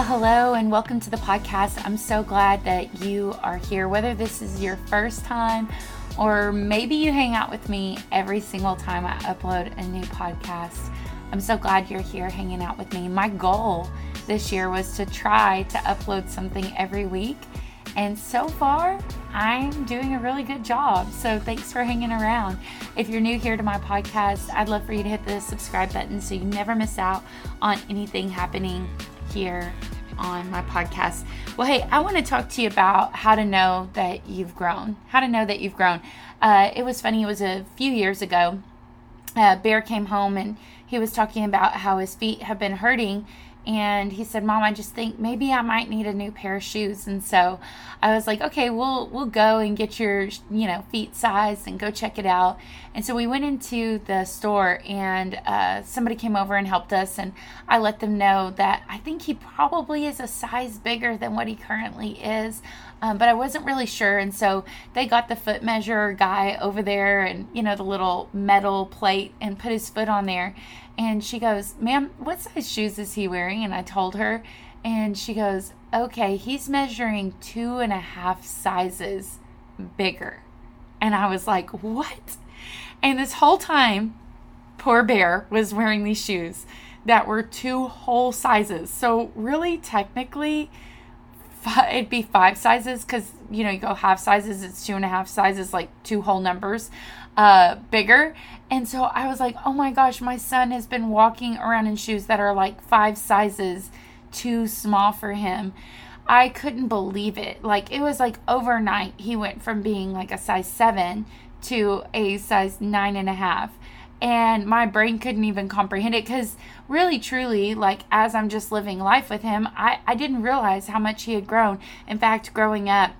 Well, hello and welcome to the podcast. I'm so glad that you are here, whether this is your first time or maybe you hang out with me every single time I upload a new podcast. I'm so glad you're here hanging out with me. My goal this year was to try to upload something every week, and so far, I'm doing a really good job. So thanks for hanging around. If you're new here to my podcast, I'd love for you to hit the subscribe button so you never miss out on anything happening here on my podcast. Well, hey, I want to talk to you about how to know that you've grown. How to know that you've grown. Uh, it was funny, it was a few years ago. Uh, Bear came home and he was talking about how his feet have been hurting and he said mom i just think maybe i might need a new pair of shoes. And so i was like okay we'll we'll go and get your you know feet size and go check it out. And so we went into the store and uh, somebody came over and helped us and i let them know that i think he probably is a size bigger than what he currently is um, but I wasn't really sure. And so they got the foot measure guy over there and, you know, the little metal plate and put his foot on there. And she goes, Ma'am, what size shoes is he wearing? And I told her. And she goes, Okay, he's measuring two and a half sizes bigger. And I was like, What? And this whole time, poor Bear was wearing these shoes that were two whole sizes. So, really, technically, five, it'd be five sizes because you know you go half sizes it's two and a half sizes like two whole numbers uh bigger. And so i was like oh my gosh my son has been walking around in shoes that are like five sizes too small for him. I couldn't believe it. Like it was like overnight he went from being like a size seven to a size nine and a half and my brain couldn't even comprehend it because really truly like as i'm just living life with him i, I didn't realize how much he had grown. In fact growing up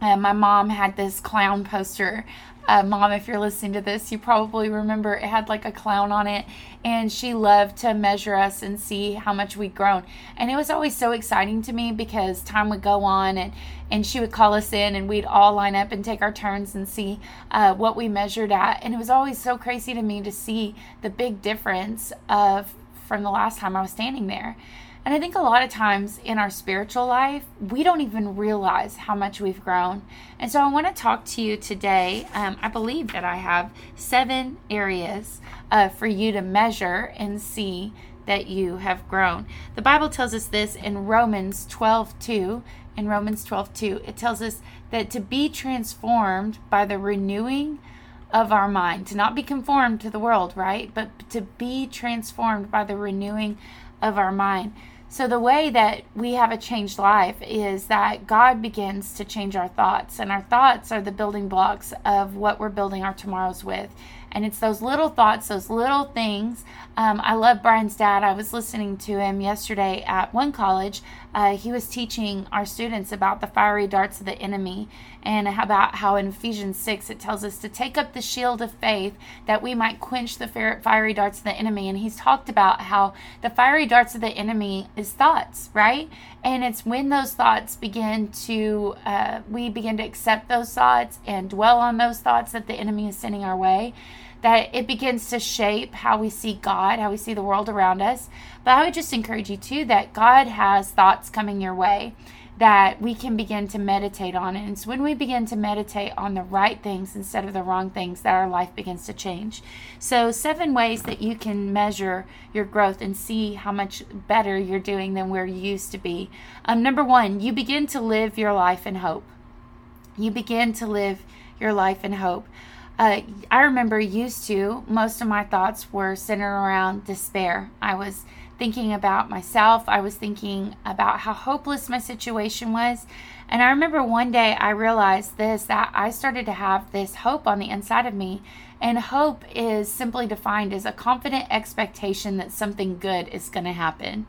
uh, my mom had this clown poster uh, mom, if you're listening to this, you probably remember it had like a clown on it, and she loved to measure us and see how much we'd grown. And it was always so exciting to me because time would go on, and and she would call us in, and we'd all line up and take our turns and see uh, what we measured at. And it was always so crazy to me to see the big difference of from the last time I was standing there. And I think a lot of times in our spiritual life, we don't even realize how much we've grown. And so I want to talk to you today. Um, I believe that I have seven areas uh, for you to measure and see that you have grown. The Bible tells us this in Romans 12 2. In Romans 12 2, it tells us that to be transformed by the renewing of our mind, to not be conformed to the world, right? But to be transformed by the renewing of our mind. So, the way that we have a changed life is that God begins to change our thoughts, and our thoughts are the building blocks of what we're building our tomorrows with. And it's those little thoughts, those little things. Um, I love Brian's dad. I was listening to him yesterday at one college. Uh, he was teaching our students about the fiery darts of the enemy and about how in Ephesians 6 it tells us to take up the shield of faith that we might quench the fiery darts of the enemy. And he's talked about how the fiery darts of the enemy is thoughts, right? And it's when those thoughts begin to, uh, we begin to accept those thoughts and dwell on those thoughts that the enemy is sending our way that it begins to shape how we see God, how we see the world around us. But I would just encourage you too that God has thoughts coming your way that we can begin to meditate on. And it's when we begin to meditate on the right things instead of the wrong things that our life begins to change. So, seven ways that you can measure your growth and see how much better you're doing than where you used to be. Um, number one, you begin to live your life in hope. You begin to live your life in hope uh, I remember used to, most of my thoughts were centered around despair. I was thinking about myself, I was thinking about how hopeless my situation was. And I remember one day I realized this that I started to have this hope on the inside of me. And hope is simply defined as a confident expectation that something good is going to happen.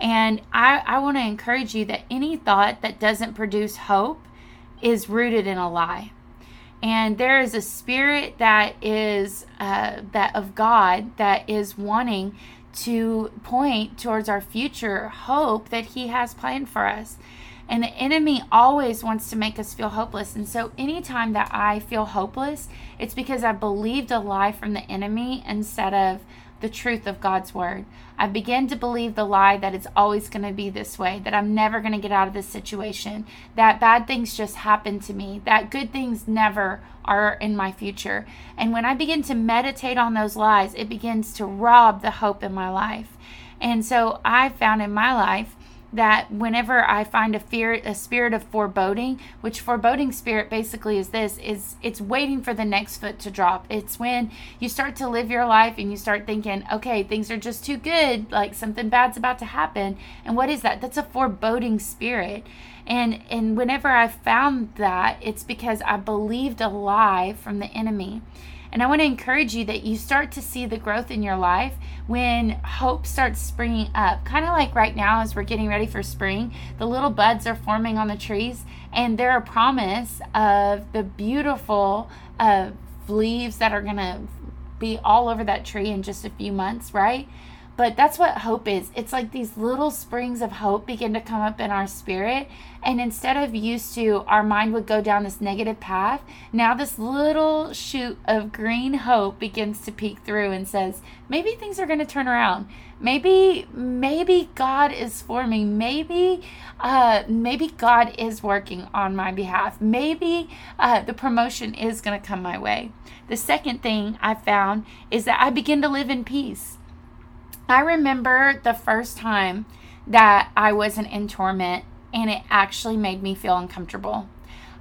And I, I want to encourage you that any thought that doesn't produce hope is rooted in a lie and there is a spirit that is uh, that of God that is wanting to point towards our future hope that He has planned for us. And the enemy always wants to make us feel hopeless. And so, anytime that I feel hopeless, it's because I believed a lie from the enemy instead of the truth of God's word. I begin to believe the lie that it's always going to be this way, that I'm never going to get out of this situation, that bad things just happen to me, that good things never are in my future. And when I begin to meditate on those lies, it begins to rob the hope in my life. And so I found in my life that whenever I find a fear, a spirit of foreboding, which foreboding spirit basically is this, is it's waiting for the next foot to drop. It's when you start to live your life and you start thinking, okay, things are just too good, like something bad's about to happen. And what is that? That's a foreboding spirit. And and whenever I found that, it's because I believed a lie from the enemy. And I want to encourage you that you start to see the growth in your life when hope starts springing up. Kind of like right now, as we're getting ready for spring, the little buds are forming on the trees, and they're a promise of the beautiful uh, leaves that are going to be all over that tree in just a few months, right? But that's what hope is. It's like these little springs of hope begin to come up in our spirit. And instead of used to, our mind would go down this negative path, now this little shoot of green hope begins to peek through and says, maybe things are going to turn around. Maybe, maybe God is for me. Maybe, uh, maybe God is working on my behalf. Maybe uh, the promotion is going to come my way. The second thing I found is that I begin to live in peace. I remember the first time that I wasn't in torment and it actually made me feel uncomfortable.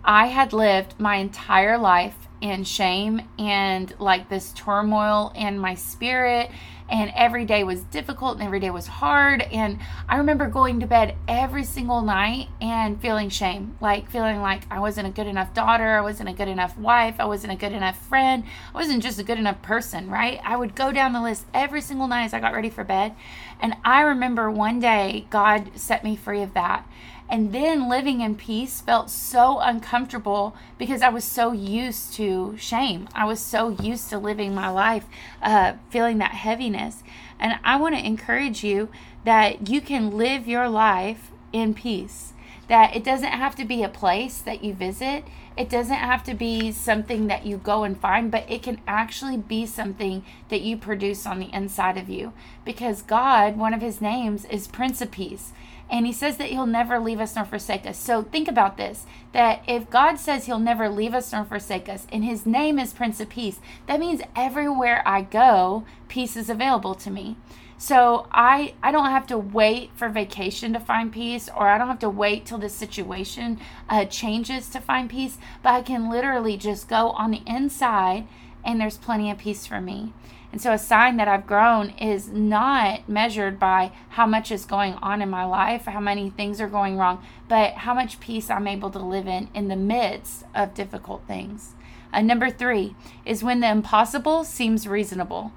I had lived my entire life in shame and like this turmoil in my spirit and every day was difficult and every day was hard. And i remember going to bed every single night and feeling shame like feeling like i wasn't a good enough daughter i wasn't a good enough wife i wasn't a good enough friend i wasn't just a good enough person right? I would go down the list every single night as i got ready for bed. And i remember one day god set me free of that and then living in peace felt so uncomfortable because I was so used to shame. I was so used to living my life uh, feeling that heaviness. And I want to encourage you that you can live your life in peace. That it doesn't have to be a place that you visit. It doesn't have to be something that you go and find, but it can actually be something that you produce on the inside of you. Because God, one of his names is Prince of Peace. And he says that he'll never leave us nor forsake us. So think about this that if God says he'll never leave us nor forsake us, and his name is Prince of Peace, that means everywhere I go, peace is available to me. So I I don't have to wait for vacation to find peace, or I don't have to wait till the situation uh, changes to find peace. But I can literally just go on the inside, and there's plenty of peace for me. And so, a sign that I've grown is not measured by how much is going on in my life, how many things are going wrong, but how much peace I'm able to live in in the midst of difficult things. Uh, number three is when the impossible seems reasonable.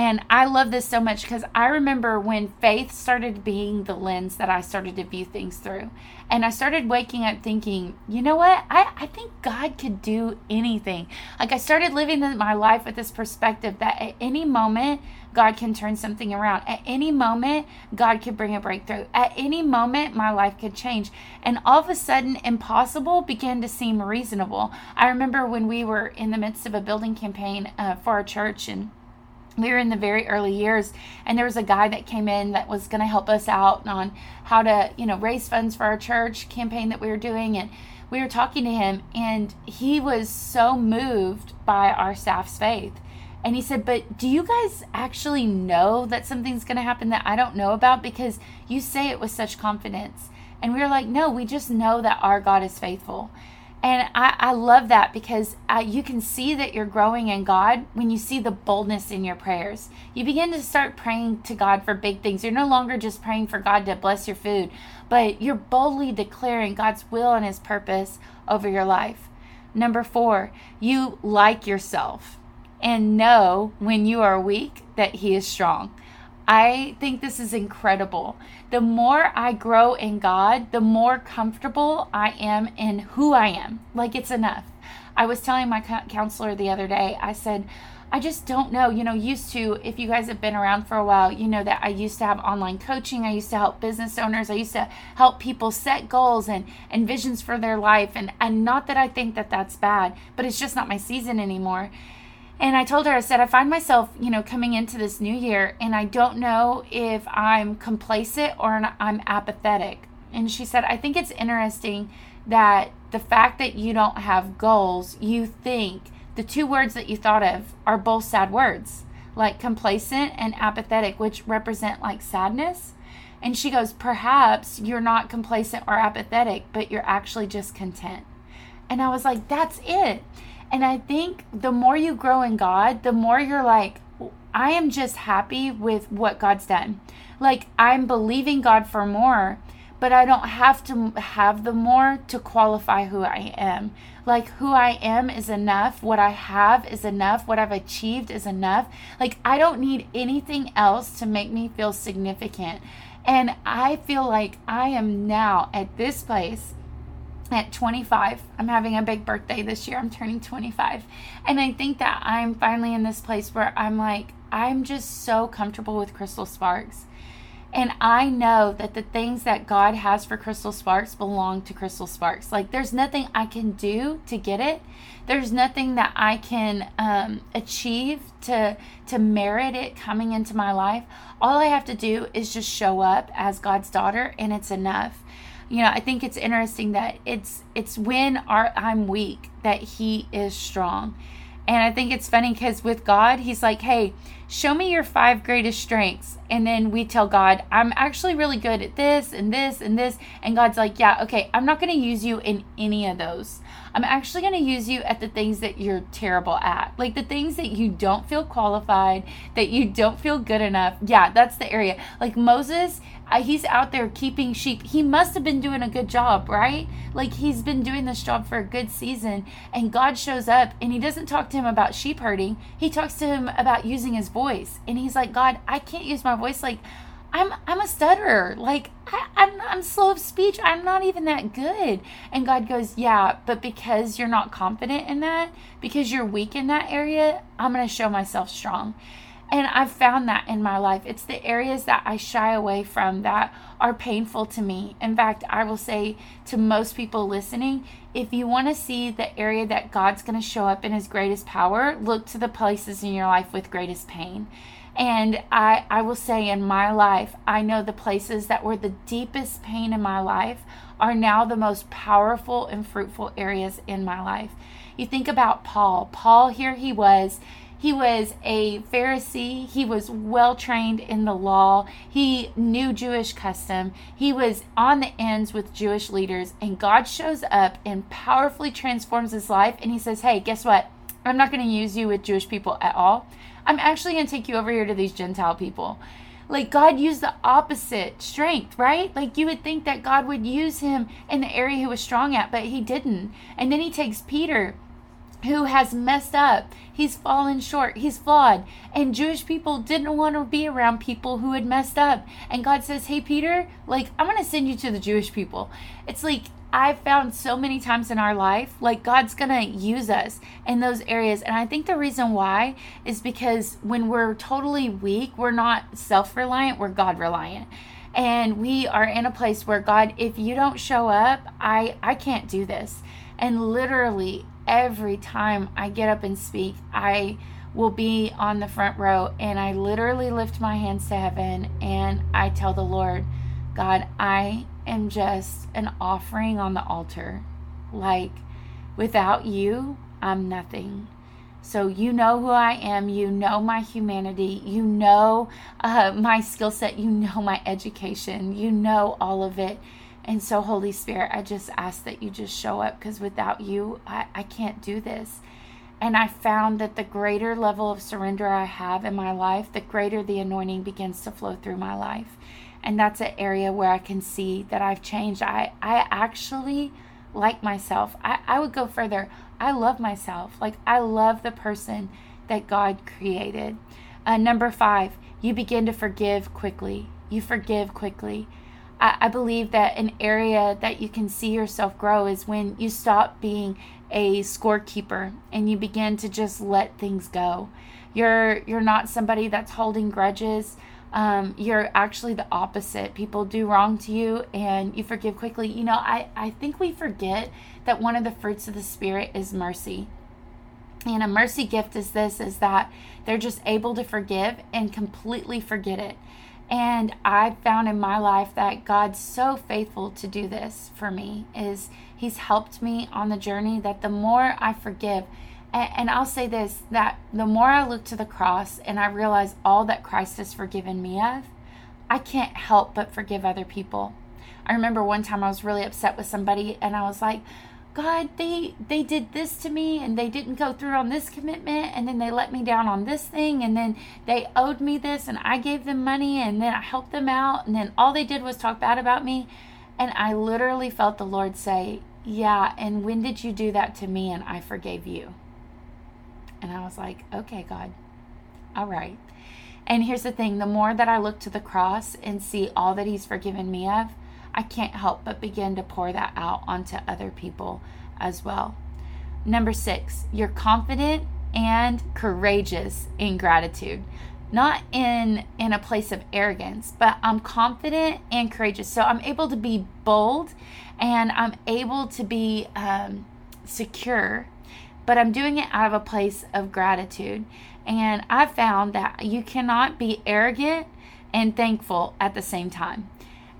And I love this so much because I remember when faith started being the lens that I started to view things through. And I started waking up thinking, you know what? I, I think God could do anything. Like I started living my life with this perspective that at any moment, God can turn something around. At any moment, God could bring a breakthrough. At any moment, my life could change. And all of a sudden, impossible began to seem reasonable. I remember when we were in the midst of a building campaign uh, for our church and we were in the very early years and there was a guy that came in that was going to help us out on how to you know raise funds for our church campaign that we were doing and we were talking to him and he was so moved by our staff's faith. And he said but do you guys actually know that something's going to happen that i don't know about? Because you say it with such confidence. And we were like no we just know that our god is faithful and I, I love that because uh, you can see that you're growing in God when you see the boldness in your prayers. You begin to start praying to God for big things. You're no longer just praying for God to bless your food, but you're boldly declaring God's will and His purpose over your life. Number four, you like yourself and know when you are weak that He is strong. I think this is incredible. The more I grow in God, the more comfortable I am in who I am. Like it's enough. I was telling my counselor the other day, I said, I just don't know. You know, used to, if you guys have been around for a while, you know that I used to have online coaching. I used to help business owners. I used to help people set goals and, and visions for their life. And, and not that I think that that's bad, but it's just not my season anymore. And I told her, I said, I find myself, you know, coming into this new year and I don't know if I'm complacent or I'm apathetic. And she said, I think it's interesting that the fact that you don't have goals, you think the two words that you thought of are both sad words, like complacent and apathetic, which represent like sadness. And she goes, Perhaps you're not complacent or apathetic, but you're actually just content. And I was like, That's it. And I think the more you grow in God, the more you're like, I am just happy with what God's done. Like, I'm believing God for more, but I don't have to have the more to qualify who I am. Like, who I am is enough. What I have is enough. What I've achieved is enough. Like, I don't need anything else to make me feel significant. And I feel like I am now at this place at 25. I'm having a big birthday this year. I'm turning 25. And I think that I'm finally in this place where I'm like, I'm just so comfortable with Crystal Sparks. And I know that the things that God has for Crystal Sparks belong to Crystal Sparks. Like, there's nothing I can do to get it. There's nothing that I can um, achieve to to merit it coming into my life. All I have to do is just show up as God's daughter, and it's enough you know, I think it's interesting that it's it's when our I'm weak that he is strong. And I think it's funny because with God, He's like, hey, show me your five greatest strengths. And then we tell God, I'm actually really good at this and this and this. And God's like, yeah, okay, I'm not going to use you in any of those. I'm actually going to use you at the things that you're terrible at. Like the things that you don't feel qualified, that you don't feel good enough. Yeah, that's the area. Like Moses, uh, he's out there keeping sheep. He must have been doing a good job, right? Like he's been doing this job for a good season. And God shows up and he doesn't talk to him about sheep herding. He talks to him about using his voice. And he's like, God, I can't use my voice. Like, I'm I'm a stutterer. Like I, I'm I'm slow of speech. I'm not even that good. And God goes, Yeah, but because you're not confident in that, because you're weak in that area, I'm gonna show myself strong. And I've found that in my life. It's the areas that I shy away from that are painful to me. In fact, I will say to most people listening, if you want to see the area that God's going to show up in his greatest power, look to the places in your life with greatest pain. And I, I will say in my life, I know the places that were the deepest pain in my life are now the most powerful and fruitful areas in my life. You think about Paul. Paul, here he was. He was a Pharisee. He was well trained in the law. He knew Jewish custom. He was on the ends with Jewish leaders. And God shows up and powerfully transforms his life. And he says, Hey, guess what? I'm not going to use you with Jewish people at all. I'm actually going to take you over here to these Gentile people. Like God used the opposite strength, right? Like you would think that God would use him in the area he was strong at, but he didn't. And then he takes Peter who has messed up. He's fallen short. He's flawed. And Jewish people didn't want to be around people who had messed up. And God says, Hey, Peter, like, I'm going to send you to the Jewish people. It's like I've found so many times in our life, like God's gonna use us in those areas. And I think the reason why is because when we're totally weak, we're not self reliant, we're God reliant. And we are in a place where God, if you don't show up, I, I can't do this. And literally every time I get up and speak, I will be on the front row and I literally lift my hands to heaven and I tell the Lord, God, I am just an offering on the altar. Like, without you, I'm nothing. So, you know who I am. You know my humanity. You know uh, my skill set. You know my education. You know all of it. And so, Holy Spirit, I just ask that you just show up because without you, I, I can't do this. And I found that the greater level of surrender I have in my life, the greater the anointing begins to flow through my life and that's an area where I can see that I've changed. I I actually like myself. I, I would go further. I love myself. Like I love the person that God created. Uh, number five, you begin to forgive quickly. You forgive quickly. I, I believe that an area that you can see yourself grow is when you stop being a scorekeeper and you begin to just let things go. You're you're not somebody that's holding grudges um, you're actually the opposite. People do wrong to you and you forgive quickly. You know, I, I think we forget that one of the fruits of the Spirit is mercy. And a mercy gift is this is that they're just able to forgive and completely forget it. And I've found in my life that God's so faithful to do this for me is he's helped me on the journey that the more I forgive and I'll say this that the more I look to the cross and I realize all that Christ has forgiven me of, I can't help but forgive other people. I remember one time I was really upset with somebody and I was like, God, they they did this to me and they didn't go through on this commitment and then they let me down on this thing and then they owed me this and I gave them money and then I helped them out and then all they did was talk bad about me and I literally felt the Lord say, "Yeah, and when did you do that to me and I forgave you?" And I was like, "Okay, God. All right." And here's the thing, the more that I look to the cross and see all that he's forgiven me of, I can't help but begin to pour that out onto other people as well. Number six, you're confident and courageous in gratitude. Not in in a place of arrogance, but I'm confident and courageous. So I'm able to be bold, and I'm able to be um, secure, but I'm doing it out of a place of gratitude. And I've found that you cannot be arrogant and thankful at the same time.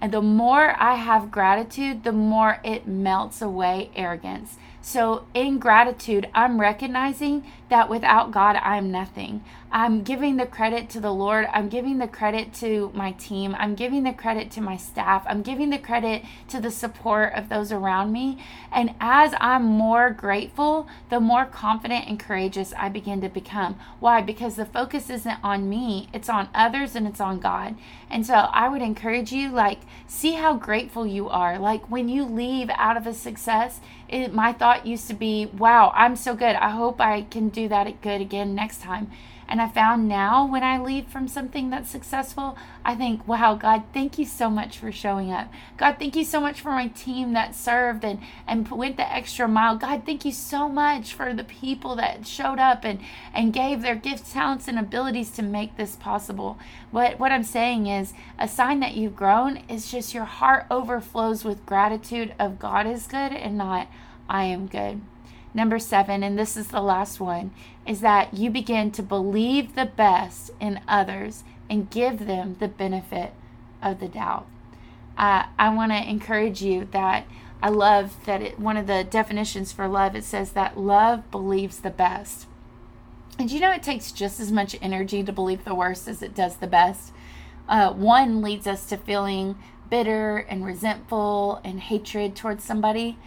And the more I have gratitude, the more it melts away arrogance. So, in gratitude, I'm recognizing that without God, I'm nothing. I'm giving the credit to the Lord. I'm giving the credit to my team. I'm giving the credit to my staff. I'm giving the credit to the support of those around me. And as I'm more grateful, the more confident and courageous I begin to become. Why? Because the focus isn't on me, it's on others and it's on God. And so I would encourage you, like, see how grateful you are. Like, when you leave out of a success, it, my thought used to be, wow, I'm so good. I hope I can do that good again next time. And I found now when I leave from something that's successful, I think, wow, God, thank you so much for showing up. God, thank you so much for my team that served and, and went the extra mile. God, thank you so much for the people that showed up and, and gave their gifts, talents, and abilities to make this possible. What, what I'm saying is a sign that you've grown is just your heart overflows with gratitude of God is good and not I am good. Number seven, and this is the last one, is that you begin to believe the best in others and give them the benefit of the doubt. Uh, I want to encourage you that I love that it, one of the definitions for love it says that love believes the best. And you know it takes just as much energy to believe the worst as it does the best. Uh, one leads us to feeling bitter and resentful and hatred towards somebody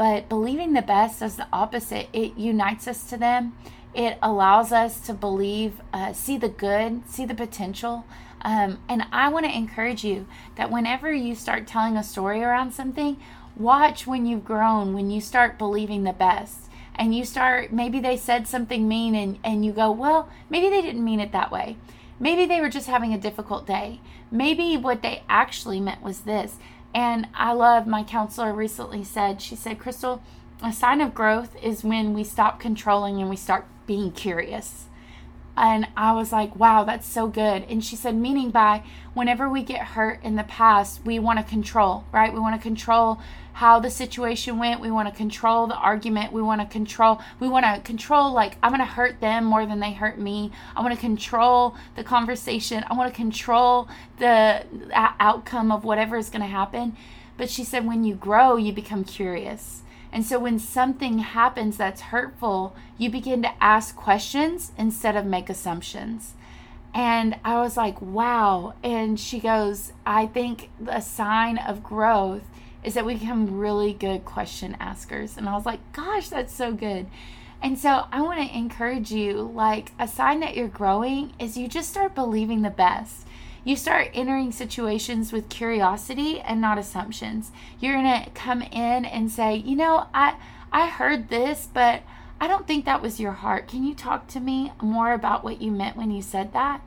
but believing the best is the opposite. It unites us to them. It allows us to believe, uh, see the good, see the potential. Um, and I want to encourage you that whenever you start telling a story around something, watch when you've grown, when you start believing the best. And you start, maybe they said something mean, and, and you go, well, maybe they didn't mean it that way. Maybe they were just having a difficult day. Maybe what they actually meant was this. And I love my counselor recently said, she said, Crystal, a sign of growth is when we stop controlling and we start being curious. And I was like, wow, that's so good. And she said, meaning by whenever we get hurt in the past, we want to control, right? We want to control how the situation went. We want to control the argument. We want to control, we want to control, like, I'm going to hurt them more than they hurt me. I want to control the conversation. I want to control the outcome of whatever is going to happen. But she said, when you grow, you become curious and so when something happens that's hurtful, you begin to ask questions instead of make assumptions. And I was like, wow. And she goes, I think a sign of growth is that we become really good question askers. And I was like, gosh, that's so good. And so I want to encourage you like, a sign that you're growing is you just start believing the best you start entering situations with curiosity and not assumptions. You're going to come in and say, "You know, I I heard this, but I don't think that was your heart. Can you talk to me more about what you meant when you said that?"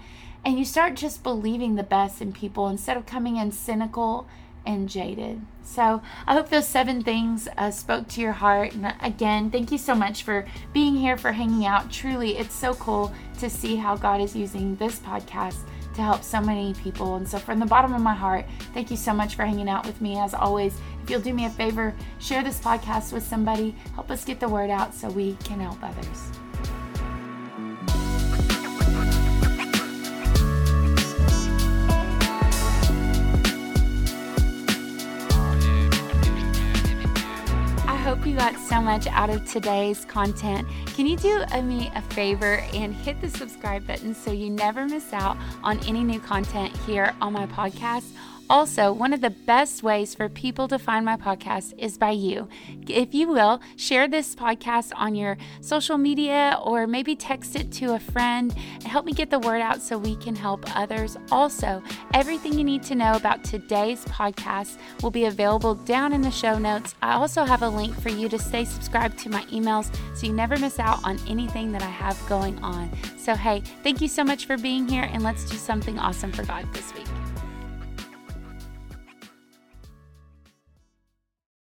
And you start just believing the best in people instead of coming in cynical and jaded. So I hope those seven things uh, spoke to your heart. And again, thank you so much for being here, for hanging out. Truly, it's so cool to see how God is using this podcast to help so many people. And so, from the bottom of my heart, thank you so much for hanging out with me. As always, if you'll do me a favor, share this podcast with somebody, help us get the word out so we can help others. Much out of today's content, can you do me a favor and hit the subscribe button so you never miss out on any new content here on my podcast? Also, one of the best ways for people to find my podcast is by you. If you will, share this podcast on your social media or maybe text it to a friend help me get the word out so we can help others. Also, everything you need to know about today's podcast will be available down in the show notes. I also have a link for you to stay subscribed to my emails so you never miss out on anything that I have going on. So, hey, thank you so much for being here and let's do something awesome for God this week.